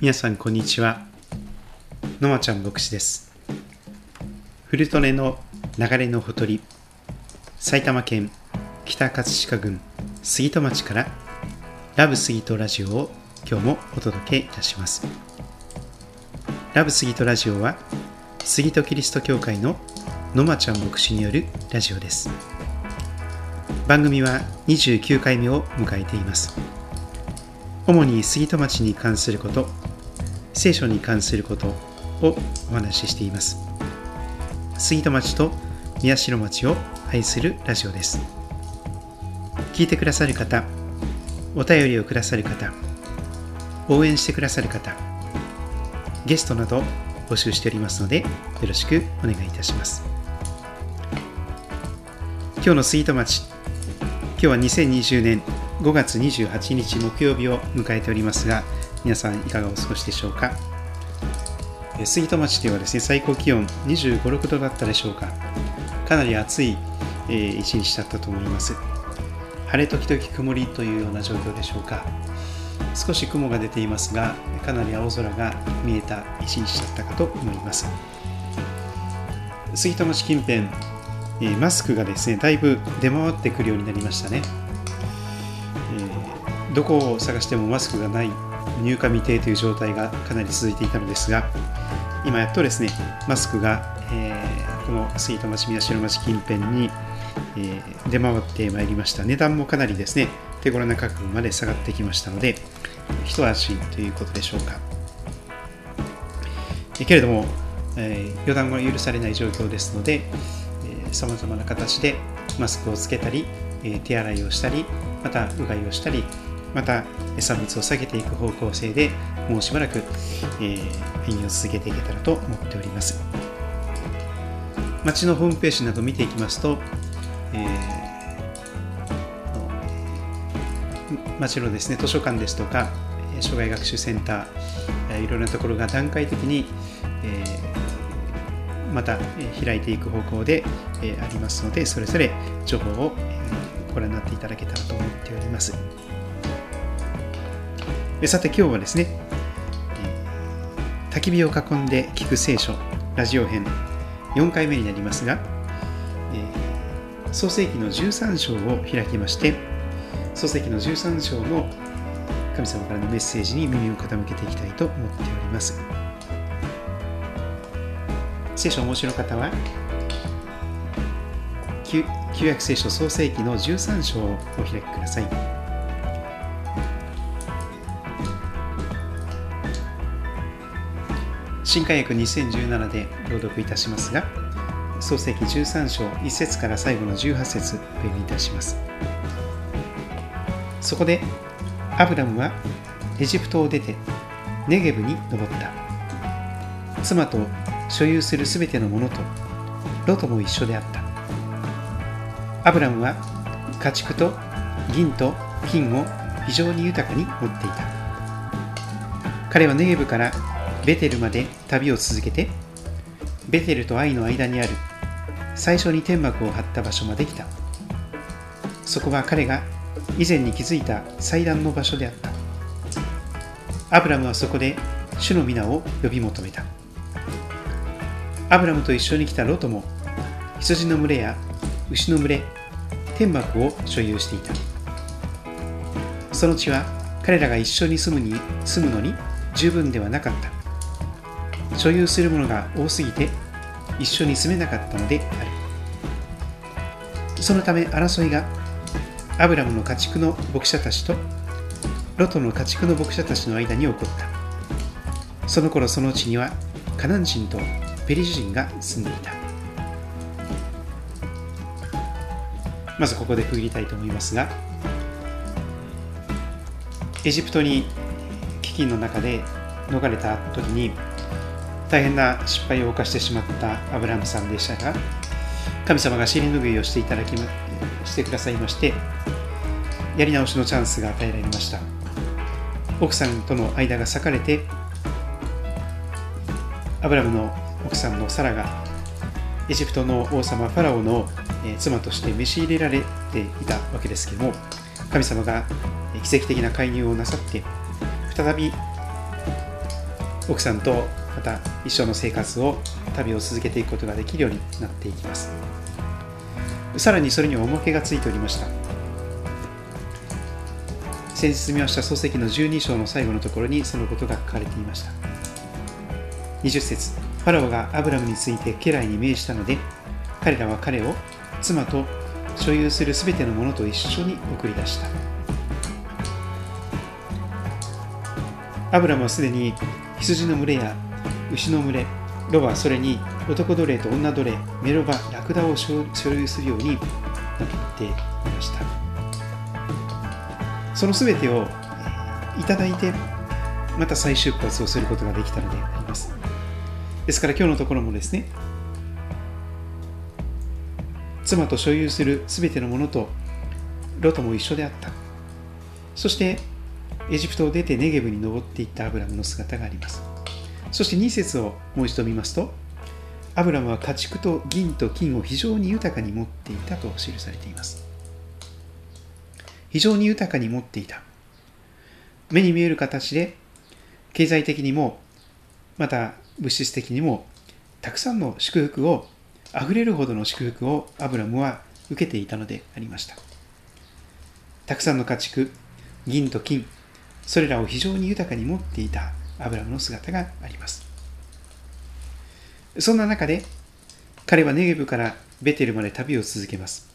皆さんこんにちは。のまちゃん牧師です。古利根の流れのほとり埼玉県北葛飾郡杉戸町からラブ杉戸ラジオを今日もお届けいたします。ラブ杉戸ラジオは杉戸キリスト教会ののまちゃん牧師によるラジオです。番組は29回目を迎えています。主に杉戸町に関すること聖書に関することをお話ししています。杉戸町と宮代町を愛するラジオです。聞いてくださる方お便りをくださる方応援してくださる方ゲストなど募集しておりますのでよろしくお願いいたします。今日の杉戸町今日は2020年5月28日木曜日を迎えておりますが皆さんいかがお過ごしでしょうか？杉戸町ではですね最高気温25、6度だったでしょうか？かなり暑い一日だったと思います。晴れ時々曇りというような状況でしょうか？少し雲が出ていますがかなり青空が見えた一日だったかと思います。杉戸町近辺えマスクがですねだいぶ出回ってくるようになりましたね、えー、どこを探してもマスクがない入荷未定という状態がかなり続いていたのですが今やっとですねマスクが、えー、この杉戸町宮代町近辺に、えー、出回ってまいりました。値段もかなりですね手頃な価格まで下がってきましたので一安心ということでしょうか。けれども、えー、予断は許されない状況ですのでさまざまな形でマスクをつけたり、え手洗いをしたりまたうがいをしたりまた餌物を下げていく方向性でもうしばらく、えー、演技を続けていけたらと思っております町のホームページなど見ていきますと、えー、町のですね図書館ですとか障害学習センターいろいろなところが段階的に、えー、また開いていく方向でありますのでそれぞれ情報をご覧になっていただけたらと思っております。さて今日はですね、焚き火を囲んで聞く聖書ラジオ編4回目になりますが、創世紀の13章を開きまして創世紀の13章の神様からのメッセージに耳を傾けていきたいと思っております。聖書をお持ちの方は旧約聖書創世紀の13章をお開きください。新海訳2017で朗読いたしますが、創世記13章1節から最後の18節お読みいたします。そこで、アブラムはエジプトを出て、ネゲブに登った。妻と所有するすべてのものと、ロトも一緒であった。アブラムは家畜と銀と金を非常に豊かに持っていた。彼はネゲブからベテルまで旅を続けてベテルとアイの間にある最初に天幕を張った場所まで来た。そこは彼が以前に築いた祭壇の場所であった。アブラムはそこで主の皆を呼び求めた。アブラムと一緒に来たロトも羊の群れや牛の群れ天幕を所有していた。その地は彼らが一緒に住むに住むのに十分ではなかった。所有するものが多すぎて一緒に住めなかったのである。そのため争いがアブラムの家畜の牧者たちとロトの家畜の牧者たちの間に起こった。その頃その地にはカナン人とペリシ人が住んでいた。まずここで区切りたいと思いますがエジプトに飢饉の中で逃れた時に大変な失敗を犯してしまったアブラムさんでしたが神様が尻拭いをしていただきしてくださいましてやり直しのチャンスが与えられました。奥さんとの間が裂かれてアブラムの奥さんのサラがエジプトの王様ファラオの妻として召し入れられていたわけですけども神様が奇跡的な介入をなさって再び奥さんとまた一緒の生活を旅を続けていくことができるようになっていきます。さらにそれにはおまけがついておりました。先日見ました漱石の12章の最後のところにそのことが書かれていました。20節ファラオがアブラムについて家来に命じたので彼らは彼を妻と所有するすべてのものと一緒に送り出した。アブラムはすでに羊の群れや牛の群れ。ロバそれに男奴隷と女奴隷メロバラクダを所有するようになっていました。その全てをいただいてまた再出発をすることができたのであります。ですから今日のところもですね妻と所有する全てのものとロトも一緒であった。そしてエジプトを出てネゲブに登っていったアブラムの姿があります。そして2節をもう一度見ますとアブラムは家畜と銀と金を非常に豊かに持っていたと記されています。非常に豊かに持っていた。目に見える形で経済的にもまた物質的にもたくさんの祝福をあふれるほどの祝福をアブラムは受けていたのでありました。たくさんの家畜銀と金それらを非常に豊かに持っていた。アブラムの姿があります。そんな中で彼はネゲブからベテルまで旅を続けます。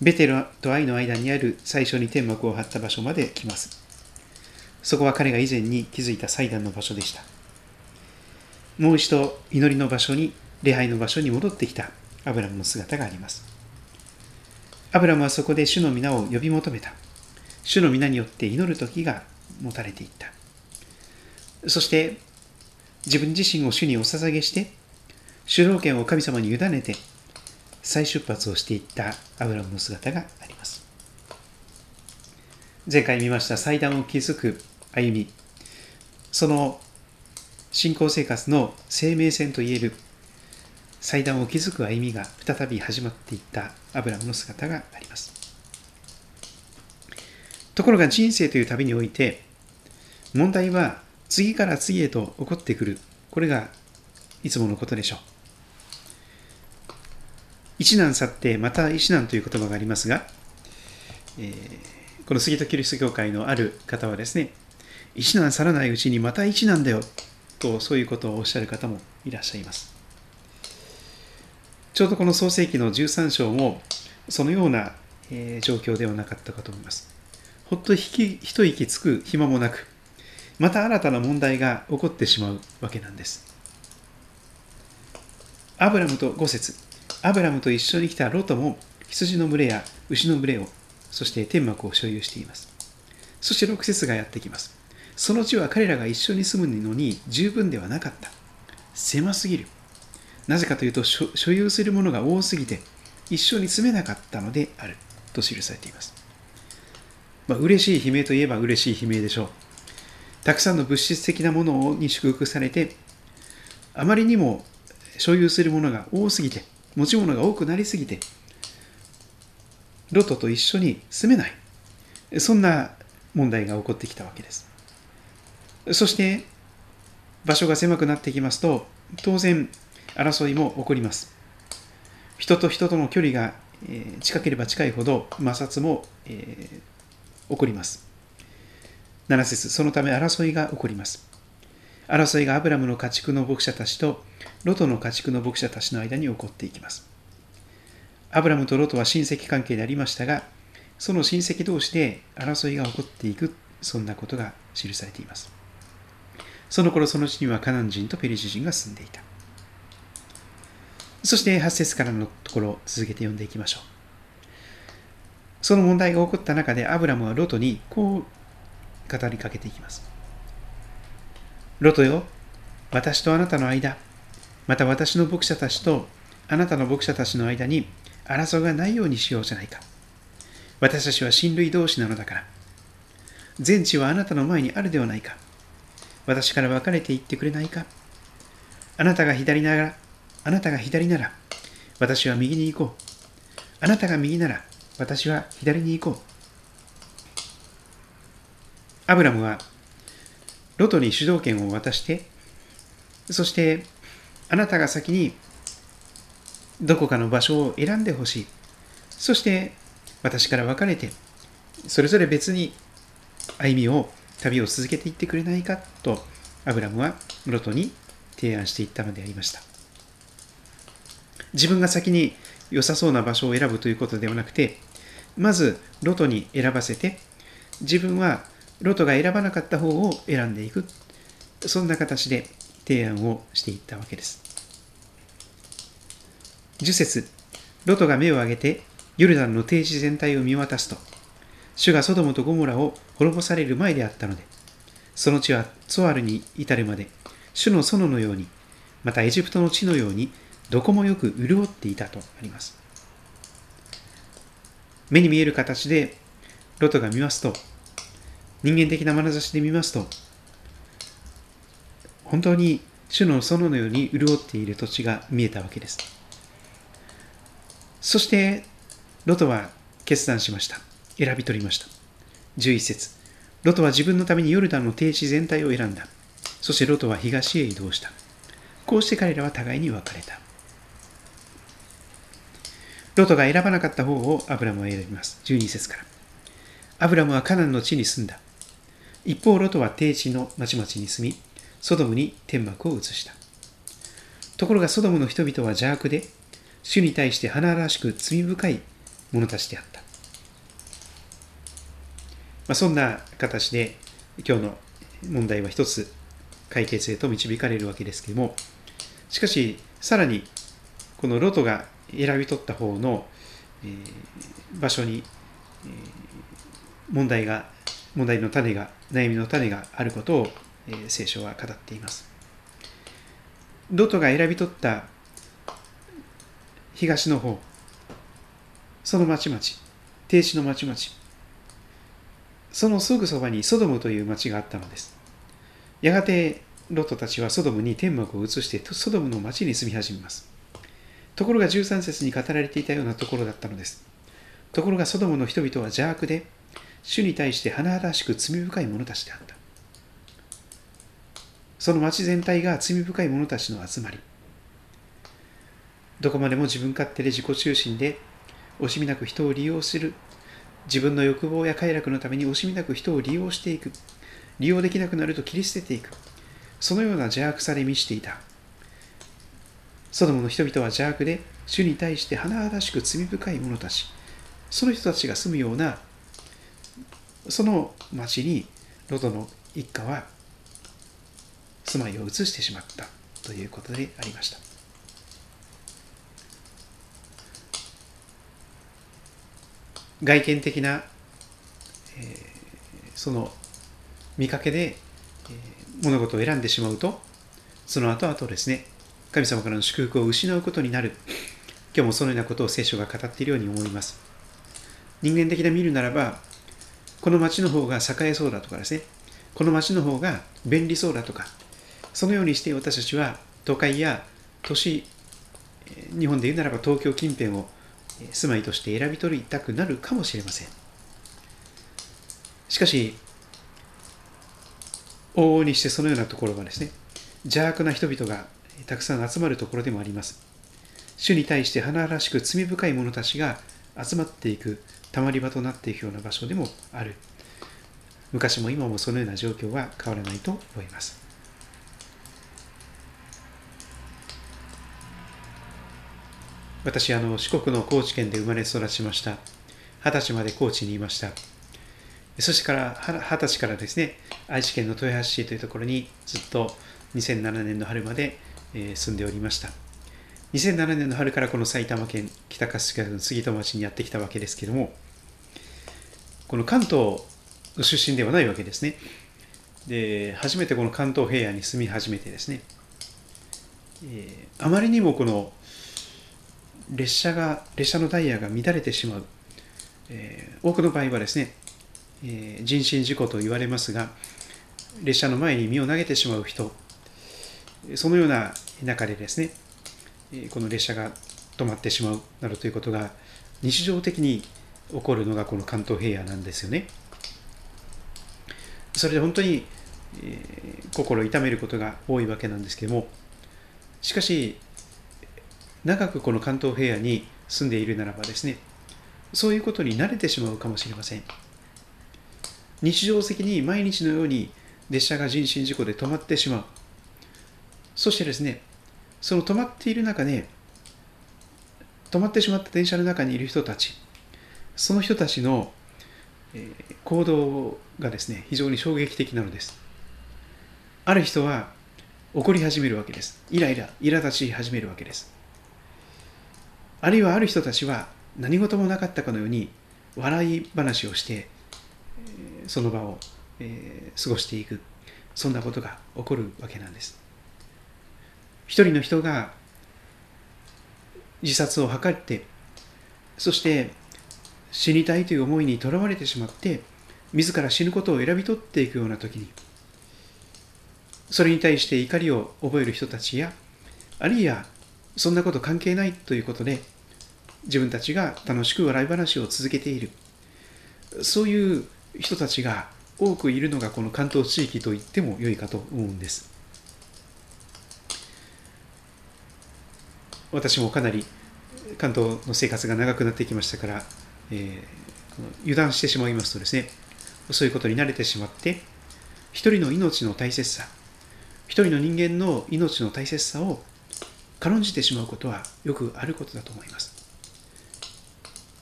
ベテルと愛の間にある最初に天幕を張った場所まで来ます。そこは彼が以前に築いた祭壇の場所でした。もう一度祈りの場所に礼拝の場所に戻ってきたアブラムの姿があります。アブラムはそこで主の皆を呼び求めた。主の皆によって祈る時が持たれていった。そして自分自身を主にお捧げして主導権を神様に委ねて再出発をしていったアブラムの姿があります。前回見ました祭壇を築く歩み。その信仰生活の生命線といえる祭壇を築く歩みが再び始まっていったアブラムの姿があります。ところが人生という旅において問題は次から次へと起こってくる。これがいつものことでしょう。一難去ってまた一難という言葉がありますが、えー、この杉戸キリスト教会のある方はですね一難去らないうちにまた一難だよとそういうことをおっしゃる方もいらっしゃいます。ちょうどこの創世紀の13章もそのような、えー、状況ではなかったかと思います。ほっと一息つく暇もなくまた新たな問題が起こってしまうわけなんです。アブラムと5節。アブラムと一緒に来たロトも羊の群れや牛の群れをそして天幕を所有しています。そして6節がやってきます。その地は彼らが一緒に住むのに十分ではなかった。狭すぎる。なぜかというと所有するものが多すぎて一緒に住めなかったのであると記されています、まあ、嬉しい悲鳴といえば嬉しい悲鳴でしょう。たくさんの物質的なものに祝福されてあまりにも所有するものが多すぎて持ち物が多くなりすぎてロトと一緒に住めない。そんな問題が起こってきたわけです。そして場所が狭くなってきますと当然争いも起こります。人と人との距離が近ければ近いほど摩擦も起こります。7節そのため争いが起こります。争いがアブラムの家畜の牧者たちとロトの家畜の牧者たちの間に起こっていきます。アブラムとロトは親戚関係でありましたが、その親戚同士で争いが起こっていく、そんなことが記されています。その頃その地にはカナン人とペリシ人が住んでいた。そして8節からのところを続けて読んでいきましょう。その問題が起こった中でアブラムはロトにこう語りかけていきます。ロトよ、私とあなたの間、また私の牧者たちとあなたの牧者たちの間に争いがないようにしようじゃないか。私たちは親類同士なのだから。全地はあなたの前にあるではないか。私から別れていってくれないか。あなたが左なら、あなたが左なら、私は右に行こう。あなたが右なら、私は左に行こう。アブラムはロトに主導権を渡してそしてあなたが先にどこかの場所を選んでほしい。そして私から別れてそれぞれ別に歩みを旅を続けていってくれないかとアブラムはロトに提案していったのでありました。自分が先に良さそうな場所を選ぶということではなくてまずロトに選ばせて自分はロトが選ばなかった方を選んでいく。そんな形で提案をしていったわけです。10節。ロトが目を上げてヨルダンの定地全体を見渡すと主がソドムとゴモラを滅ぼされる前であったのでその地はツォアルに至るまで主の園のようにまたエジプトの地のようにどこもよく潤っていたとあります。目に見える形でロトが見ますと人間的な眼差しで見ますと本当に主の園のように潤っている土地が見えたわけです。そしてロトは決断しました。選び取りました。11節。ロトは自分のためにヨルダンの低地全体を選んだ。そしてロトは東へ移動した。こうして彼らは互いに別れた。ロトが選ばなかった方をアブラムは選びます。12節から。アブラムはカナンの地に住んだ。一方ロトは低地の町々に住みソドムに天幕を移した。ところがソドムの人々は邪悪で主に対して華らしく罪深い者たちであった、まあ、そんな形で今日の問題は一つ解決へと導かれるわけですけれどもしかしさらにこのロトが選び取った方の、えー、場所に、えー、問題が問題の種が悩みの種があることを、え、聖書は語っています。ロトが選び取った東の方その町々停止の町々そのすぐそばにソドムという町があったのです。やがてロトたちはソドムに天幕を移してソドムの町に住み始めます。ところが13節に語られていたようなところだったのです。ところがソドムの人々は邪悪で主に対して華々しく罪深い者たちであった。その町全体が罪深い者たちの集まり。どこまでも自分勝手で自己中心で惜しみなく人を利用する。自分の欲望や快楽のために惜しみなく人を利用していく。利用できなくなると切り捨てていく。そのような邪悪さで満ちていた。ソドムの人々は邪悪で主に対して華々しく罪深い者たち。その人たちが住むようなその町にロトの一家は住まいを移してしまったということでありました。外見的な、えー、その見かけで、えー、物事を選んでしまうとその後々ですね神様からの祝福を失うことになる。今日もそのようなことを聖書が語っているように思います。人間的な見るならばこの町の方が栄えそうだとかですね。この町の方が便利そうだとか。そのようにして私たちは都会や都市日本で言うならば東京近辺を住まいとして選び取りたくなるかもしれません。しかし往々にしてそのようなところはですね邪悪な人々がたくさん集まるところでもあります。主に対して華々しく罪深い者たちが集まっていくたまり場となっていくような場所でもある。昔も今もそのような状況は変わらないと思います。私あの四国の高知県で生まれ育ちました。二十歳まで高知にいました。そしてから二十歳からですね愛知県の豊橋市というところにずっと2007年の春まで住んでおりました。2007年の春からこの埼玉県北春日部の杉戸町にやってきたわけですけどもこの関東の出身ではないわけですね。で初めてこの関東平野に住み始めてですね、えー、あまりにもこの列車が列車のダイヤが乱れてしまう、えー、多くの場合はですね、えー、人身事故と言われますが列車の前に身を投げてしまう人そのような中でですねこの列車が止まってしまうなどということが日常的に起こるのがこの関東平野なんですよね。それで本当にえ、心痛めることが多いわけなんですけどもしかし長くこの関東平野に住んでいるならばですねそういうことに慣れてしまうかもしれません日常的に毎日のように列車が人身事故で止まってしまうそしてですねその止まっている中で止まってしまった電車の中にいる人たちその人たちの、行動がですね非常に衝撃的なのです。ある人は怒り始めるわけです。イライラ苛立ち始めるわけです。あるいはある人たちは何事もなかったかのように笑い話をしてその場を、過ごしていく。そんなことが起こるわけなんです。一人の人が自殺を図ってそして死にたいという思いにとらわれてしまって自ら死ぬことを選び取っていくような時にそれに対して怒りを覚える人たちやあるいはそんなこと関係ないということで自分たちが楽しく笑い話を続けている。そういう人たちが多くいるのがこの関東地域と言っても良いかと思うんです。私もかなり関東の生活が長くなってきましたから、えー、油断してしまいますとですねそういうことに慣れてしまって一人の命の大切さ一人の人間の命の大切さを軽んじてしまうことはよくあることだと思います。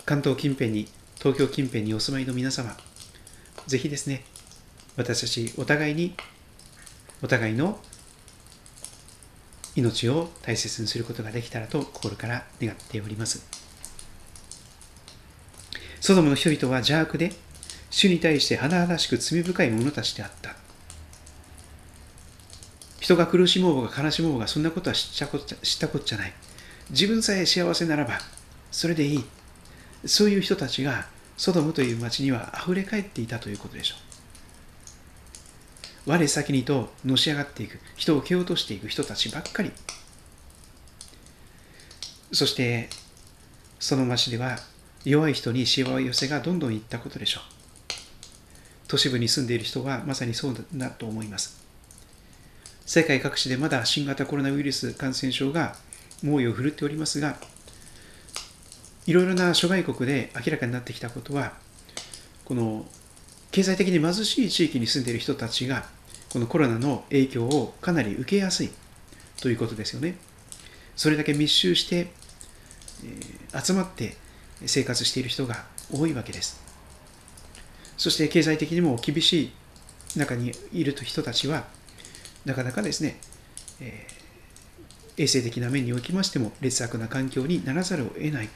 関東近辺に東京近辺にお住まいの皆様ぜひですね私たちお互いにお互いの命を大切にすることができたらと心から願っております。ソドムの人々は邪悪で主に対して華々しく罪深い者たちであった。人が苦しもうが悲しもうがそんなことは知ったこっちゃない。自分さえ幸せならばそれでいい。そういう人たちがソドムという町には溢れ返っていたということでしょう。我先にとのし上がっていく、人を蹴落としていく人たちばっかり。そして、その町では弱い人にしわ寄せがどんどんいったことでしょう。都市部に住んでいる人はまさにそうだと思います。世界各地でまだ新型コロナウイルス感染症が猛威を振るっておりますが、いろいろな諸外国で明らかになってきたことはこの経済的に貧しい地域に住んでいる人たちがこのコロナの影響をかなり受けやすいということですよね。それだけ密集して、え集まって生活している人が多いわけです。そして経済的にも厳しい中にいる人たちはなかなかですね、え、衛生的な面におきましても劣悪な環境にならざるを得ない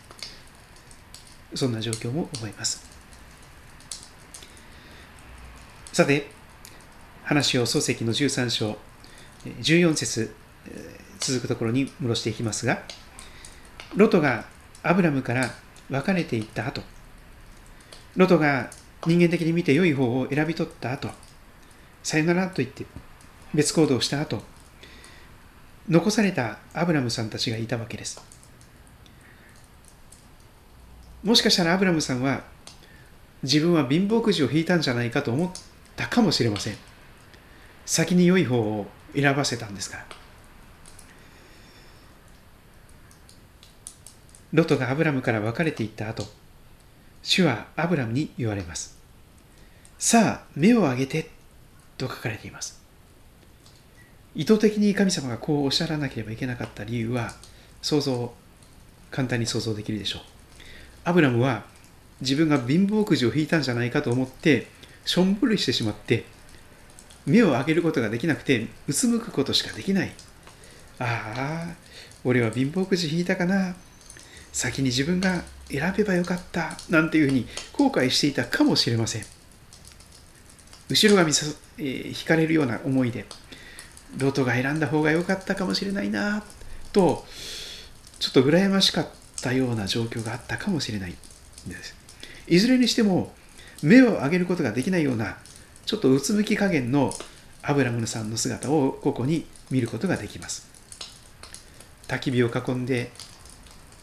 そんな状況も思います。さて、話を漱石の13章、14節続くところに戻していきますが、ロトがアブラムから別れていった後、ロトが人間的に見て良い方を選び取った後、さよならと言って別行動した後、残されたアブラムさんたちがいたわけです。もしかしたらアブラムさんは自分は貧乏くじを引いたんじゃないかと思ったかもしれません先に良い方を選ばせたんですから。ロトがアブラムから別れていった後主はアブラムに言われます。さあ目を上げてと書かれています。意図的に神様がこうおっしゃらなければいけなかった理由は想像簡単に想像できるでしょう。アブラムは自分が貧乏くじを引いたんじゃないかと思ってしょんぼりしてしまって目を上げることができなくてうつむくことしかできない。ああ俺は貧乏くじ引いたかな。先に自分が選べばよかった。なんていうふうに後悔していたかもしれません。後ろ髪さ、えー、引かれるような思いでロトが選んだ方が良かったかもしれないな。とちょっと羨ましかったような状況があったかもしれないんです。いずれにしても目を上げることができないようなちょっとうつむき加減のアブラムさんの姿をここに見ることができます。焚き火を囲んで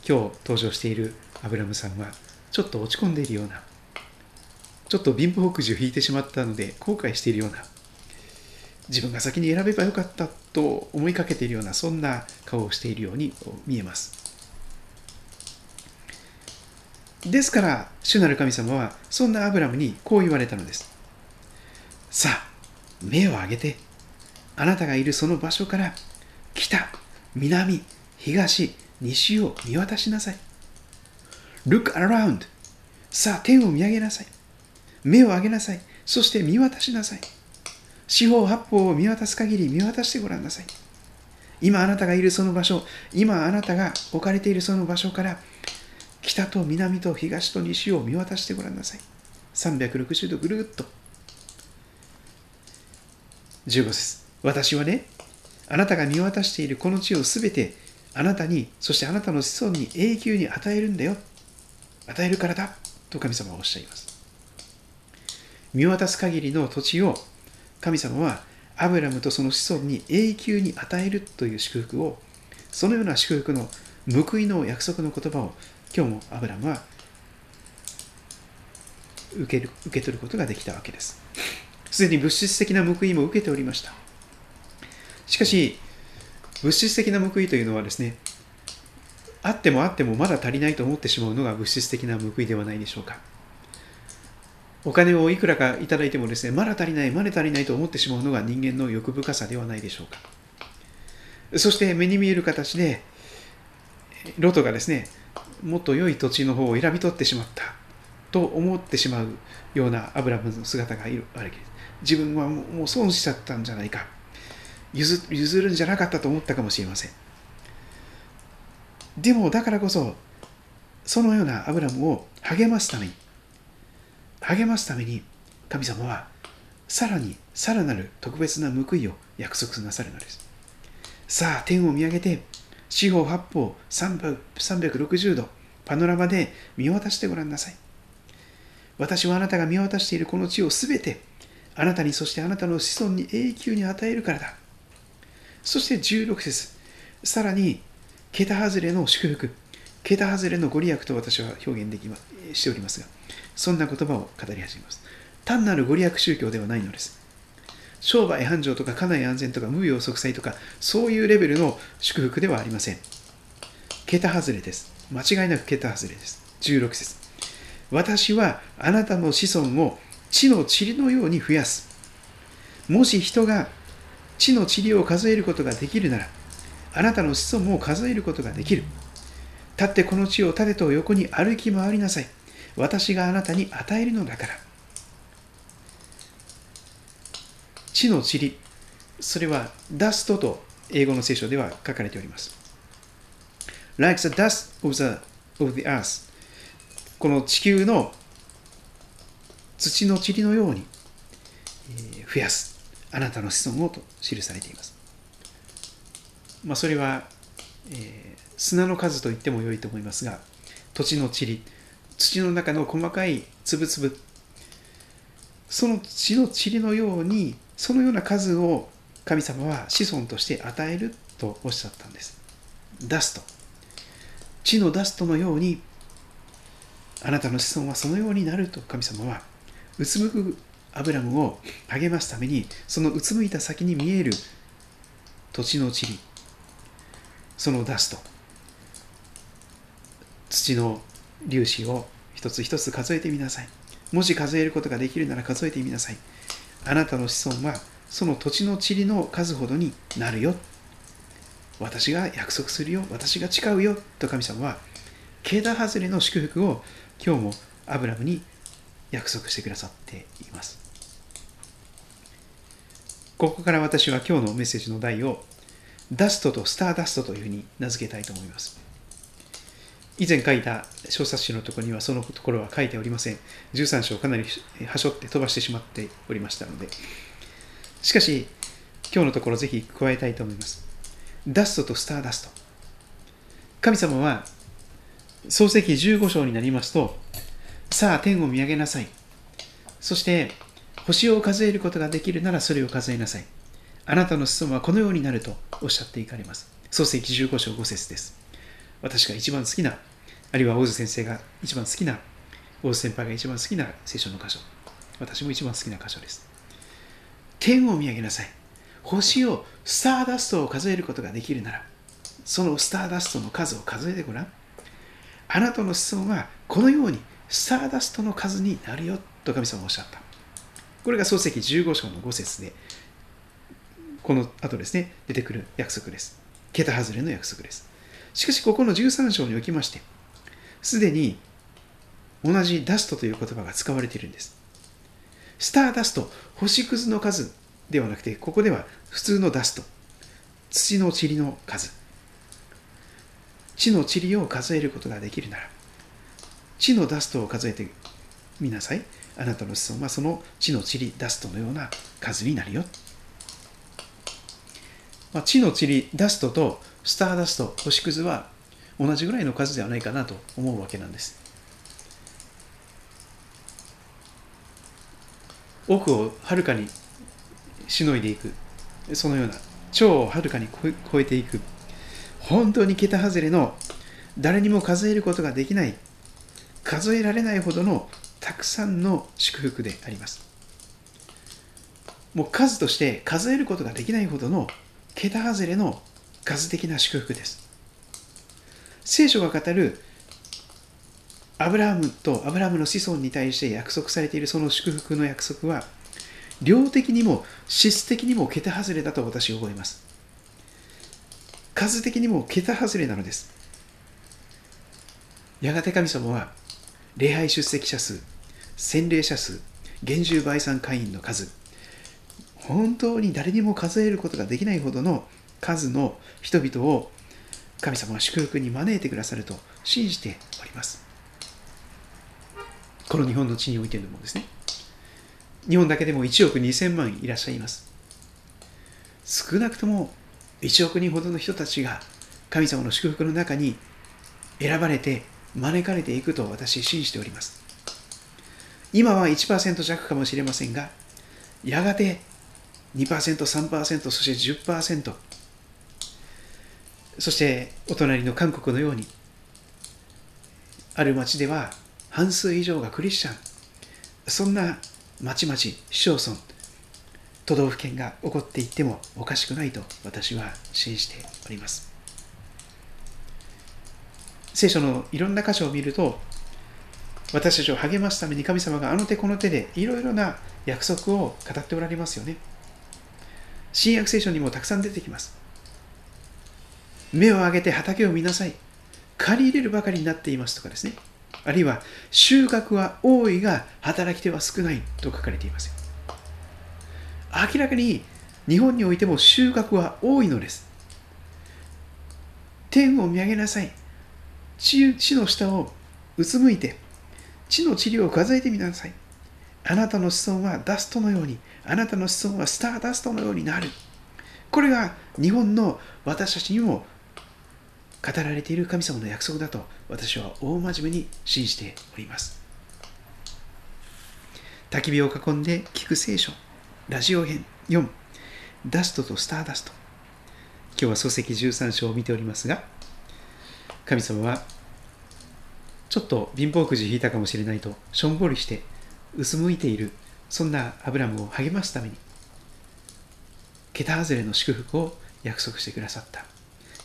今日登場しているアブラムさんはちょっと落ち込んでいるようなちょっと貧乏くじを引いてしまったので後悔しているような自分が先に選べばよかったと思いかけているようなそんな顔をしているように見えますですから主なる神様はそんなアブラムにこう言われたのですさあ目を上げてあなたがいるその場所から北南東西を見渡しなさい。Look around. さあ天を見上げなさい。目を上げなさい。そして見渡しなさい。四方八方を見渡す限り見渡してごらんなさい。今あなたがいるその場所今あなたが置かれているその場所から北と南と東と西を見渡してごらんなさい。360度ぐるっと。15節。私はねあなたが見渡しているこの地をすべてあなたにそしてあなたの子孫に永久に与えるんだよ。与えるからだと神様はおっしゃいます。見渡す限りの土地を神様はアブラムとその子孫に永久に与えるという祝福をそのような祝福の報いの約束の言葉を今日もアブラムは受ける受け取ることができたわけです。すでに物質的な報いも受けておりました。しかし、物質的な報いというのはですね、あってもあってもまだ足りないと思ってしまうのが物質的な報いではないでしょうか。お金をいくらかいただいてもですね、まだ足りない、まだ足りないと思ってしまうのが人間の欲深さではないでしょうか。そして目に見える形で、ロトがですね、もっと良い土地の方を選び取ってしまったと思ってしまうようなアブラムの姿がいるわけです。自分はもう損しちゃったんじゃないか譲。譲るんじゃなかったと思ったかもしれません。でもだからこそ、そのようなアブラムを励ますために、励ますために神様はさらにさらなる特別な報いを約束なさるのです。さあ、天を見上げて、四方八方360度パノラマで見渡してごらんなさい。私はあなたが見渡しているこの地をすべてあなたにそしてあなたの子孫に永久に与えるからだ。そして16節さらに桁外れの祝福、桁外れのご利益と私は表現できましておりますが、そんな言葉を語り始めます。単なるご利益宗教ではないのです。商売繁盛とか家内安全とか無病息災とかそういうレベルの祝福ではありません。桁外れです。間違いなく桁外れです。16節私はあなたの子孫を地の塵のように増やす。もし人が地の塵を数えることができるなら、あなたの子孫も数えることができる。立ってこの地を縦と横に歩き回りなさい。私があなたに与えるのだから。地の塵、それはダストと英語の聖書では書かれております。Like the dust of the, of the earth この地球の土の塵のように増やすあなたの子孫をと記されています。まあ、それは、えー、砂の数と言っても良いと思いますが土地の塵土の中の細かい粒々その地の塵のようにそのような数を神様は子孫として与えるとおっしゃったんです。ダスト。地のダストのようにあなたの子孫はそのようになると神様はうつむくアブラムを励ますためにそのうつむいた先に見える土地の塵そのダスト土の粒子を一つ一つ数えてみなさいもし数えることができるなら数えてみなさいあなたの子孫はその土地の塵の数ほどになるよ。私が約束するよ。私が誓うよ。と神様は、桁外れの祝福を今日もアブラムに約束してくださっています。ここから私は今日のメッセージの題をダストとスターダストというふうに名付けたいと思います。以前書いた小冊子のところにはそのところは書いておりません。13章かなりはしょって飛ばしてしまっておりましたので。しかし、今日のところぜひ加えたいと思います。ダストとスターダスト。神様は、創世記15章になりますと、さあ天を見上げなさい。そして、星を数えることができるならそれを数えなさい。あなたの子孫はこのようになるとおっしゃっていかれます。創世記15章5節です。私が一番好きなあるいは大津先生が一番好きな、大津先輩が一番好きな聖書の箇所。私も一番好きな箇所です。天を見上げなさい。星をスターダストを数えることができるならそのスターダストの数を数えてごらんあなたの子孫はこのようにスターダストの数になるよと神様はおっしゃった。これが漱石15章の5節でこの後ですね出てくる約束です。桁外れの約束です。しかしここの13章におきましてすでに同じダストという言葉が使われているんです。スターダスト星屑の数ではなくてここでは普通のダスト土の塵の数。地の塵を数えることができるなら地のダストを数えてみなさい。あなたの子孫はその地の塵ダストのような数になるよ、まあ、地の塵ダストとスターダスト星屑は同じぐらいの数ではないかなと思うわけなんです。奥をはるかにしのいでいくそのような超をはるかに超えていく本当に桁外れの誰にも数えることができない数えられないほどのたくさんの祝福であります。もう数として数えることができないほどの桁外れの数的な祝福です。聖書が語るアブラハムとアブラハムの子孫に対して約束されているその祝福の約束は量的にも質的にも桁外れだと私は思います。数的にも桁外れなのです。やがて神様は礼拝出席者数洗礼者数厳重倍産会員の数本当に誰にも数えることができないほどの数の人々を神様は祝福に招いてくださると信じております。この日本の地においてでもですね。日本だけでも1億2000万いらっしゃいます。少なくとも1億人ほどの人たちが神様の祝福の中に選ばれて招かれていくと私信じております。今は1%弱かもしれませんがやがて 2%3% そして10%そしてお隣の韓国のようにある町では半数以上がクリスチャン。そんな町々市町村都道府県が起こっていってもおかしくないと私は信じております。聖書のいろんな箇所を見ると私たちを励ますために神様があの手この手でいろいろな約束を語っておられますよね。新約聖書にもたくさん出てきます。目を上げて畑を見なさい。借り入れるばかりになっていますとかですね。あるいは収穫は多いが働き手は少ないと書かれています明らかに日本においても収穫は多いのです。天を見上げなさい。地の下をうつむいて地の治療を数えてみなさい。あなたの子孫はダストのようにあなたの子孫はスターダストのようになる。これが日本の私たちにも語られている神様の約束だと私は大真面目に信じております。焚き火を囲んで聞く聖書。ラジオ編4ダストとスターダスト。今日は漱石13章を見ておりますが神様はちょっと貧乏くじ引いたかもしれないとしょんぼりして薄むいているそんなアブラムを励ますために桁外れの祝福を約束してくださった。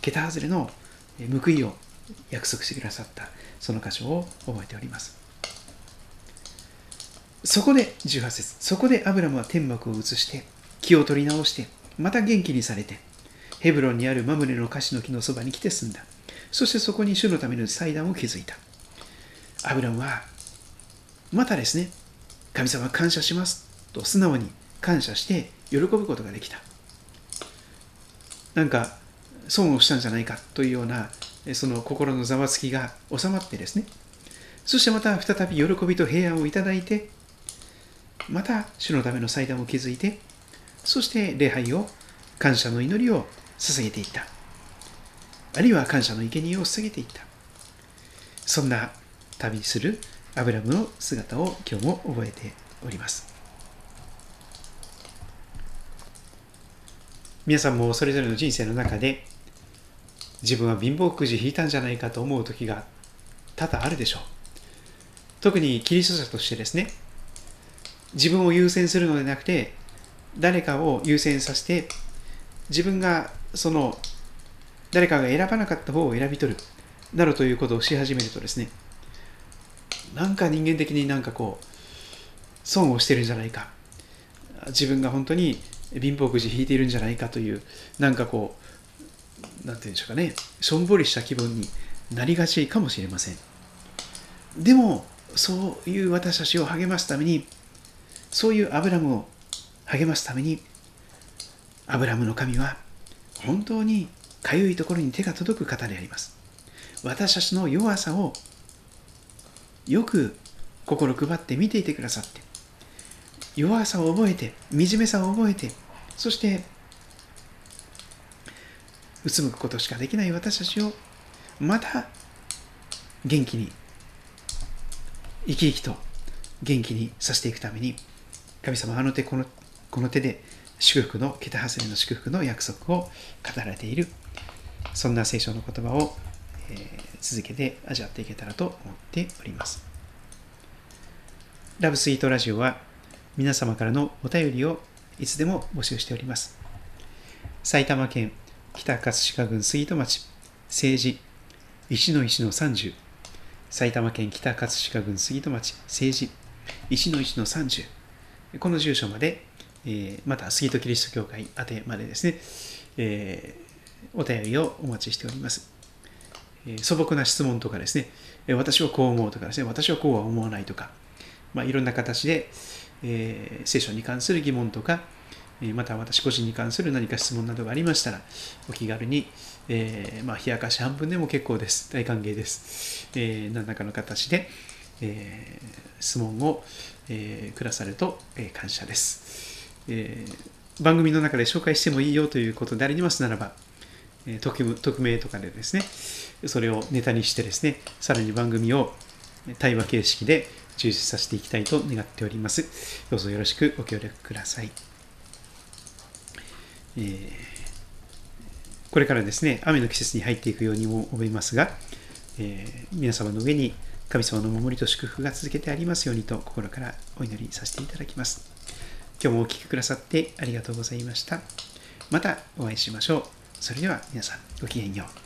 桁外れの報いを約束してくださった。その箇所を覚えております。そこで18節。そこでアブラムは天幕を移して気を取り直してまた元気にされてヘブロンにあるマムネのカシの木のそばに来て住んだ。そしてそこに主のための祭壇を築いた。アブラムはまたですね神様感謝しますと素直に感謝して喜ぶことができた。なんか損をしたんじゃないかというようなその心のざわつきが収まってですね。そしてまた再び喜びと平安をいただいてまた主のための祭壇を築いてそして礼拝を感謝の祈りを捧げていった。あるいは感謝の生贄を捧げていった。そんな旅するアブラムの姿を今日も覚えております。皆さんもそれぞれの人生の中で自分は貧乏くじ引いたんじゃないかと思う時が多々あるでしょう。特にキリスト者としてですね自分を優先するのではなくて誰かを優先させて自分がその誰かが選ばなかった方を選び取るなどということをし始めるとですねなんか人間的になんかこう損をしてるんじゃないか。自分が本当に貧乏くじ引いているんじゃないかというなんかこうなんていうんでしょうかねしょんぼりした気分になりがちかもしれません。でもそういう私たちを励ますためにそういうアブラムを励ますためにアブラムの神は本当にかゆいところに手が届く方であります。私たちの弱さをよく心配って見ていてくださって弱さを覚えて惨めさを覚えてそしてうつむくことしかできない私たちをまた元気に生き生きと元気にさせていくために神様あの手このこの手で祝福の桁外れの祝福の約束を語られている。そんな聖書の言葉を、えー、続けて味わっていけたらと思っております。ラブスイートラジオは皆様からのお便りをいつでも募集しております。埼玉県北葛飾郡杉戸町政治石の石の30埼玉県北葛飾郡杉戸町政治石の石の30この住所まで、え、また杉戸キリスト教会宛てまでですね、え、お便りをお待ちしております、え、素朴な質問とかですね私はこう思うとかですね私はこうは思わないとか、まあ、いろんな形で、え聖書に関する疑問とかまた私個人に関する何か質問などがありましたらお気軽に、えー、まあ、冷やかし半分でも結構です。大歓迎です。えー、何らかの形で、えー、質問を、えくださると、え感謝です、え番組の中で紹介してもいいよということでありますならば、え匿匿名とかでですね、それをネタにしてですね、さらに番組を対話形式で充実させていきたいと願っております。どうぞよろしくご協力ください。えー、これからですね、雨の季節に入っていくようにも思いますが、えー、皆様の上に神様の守りと祝福が続けてありますようにと心からお祈りさせていただきます。今日もお聴きくださってありがとうございました。またお会いしましょう。それでは皆さんごきげんよう。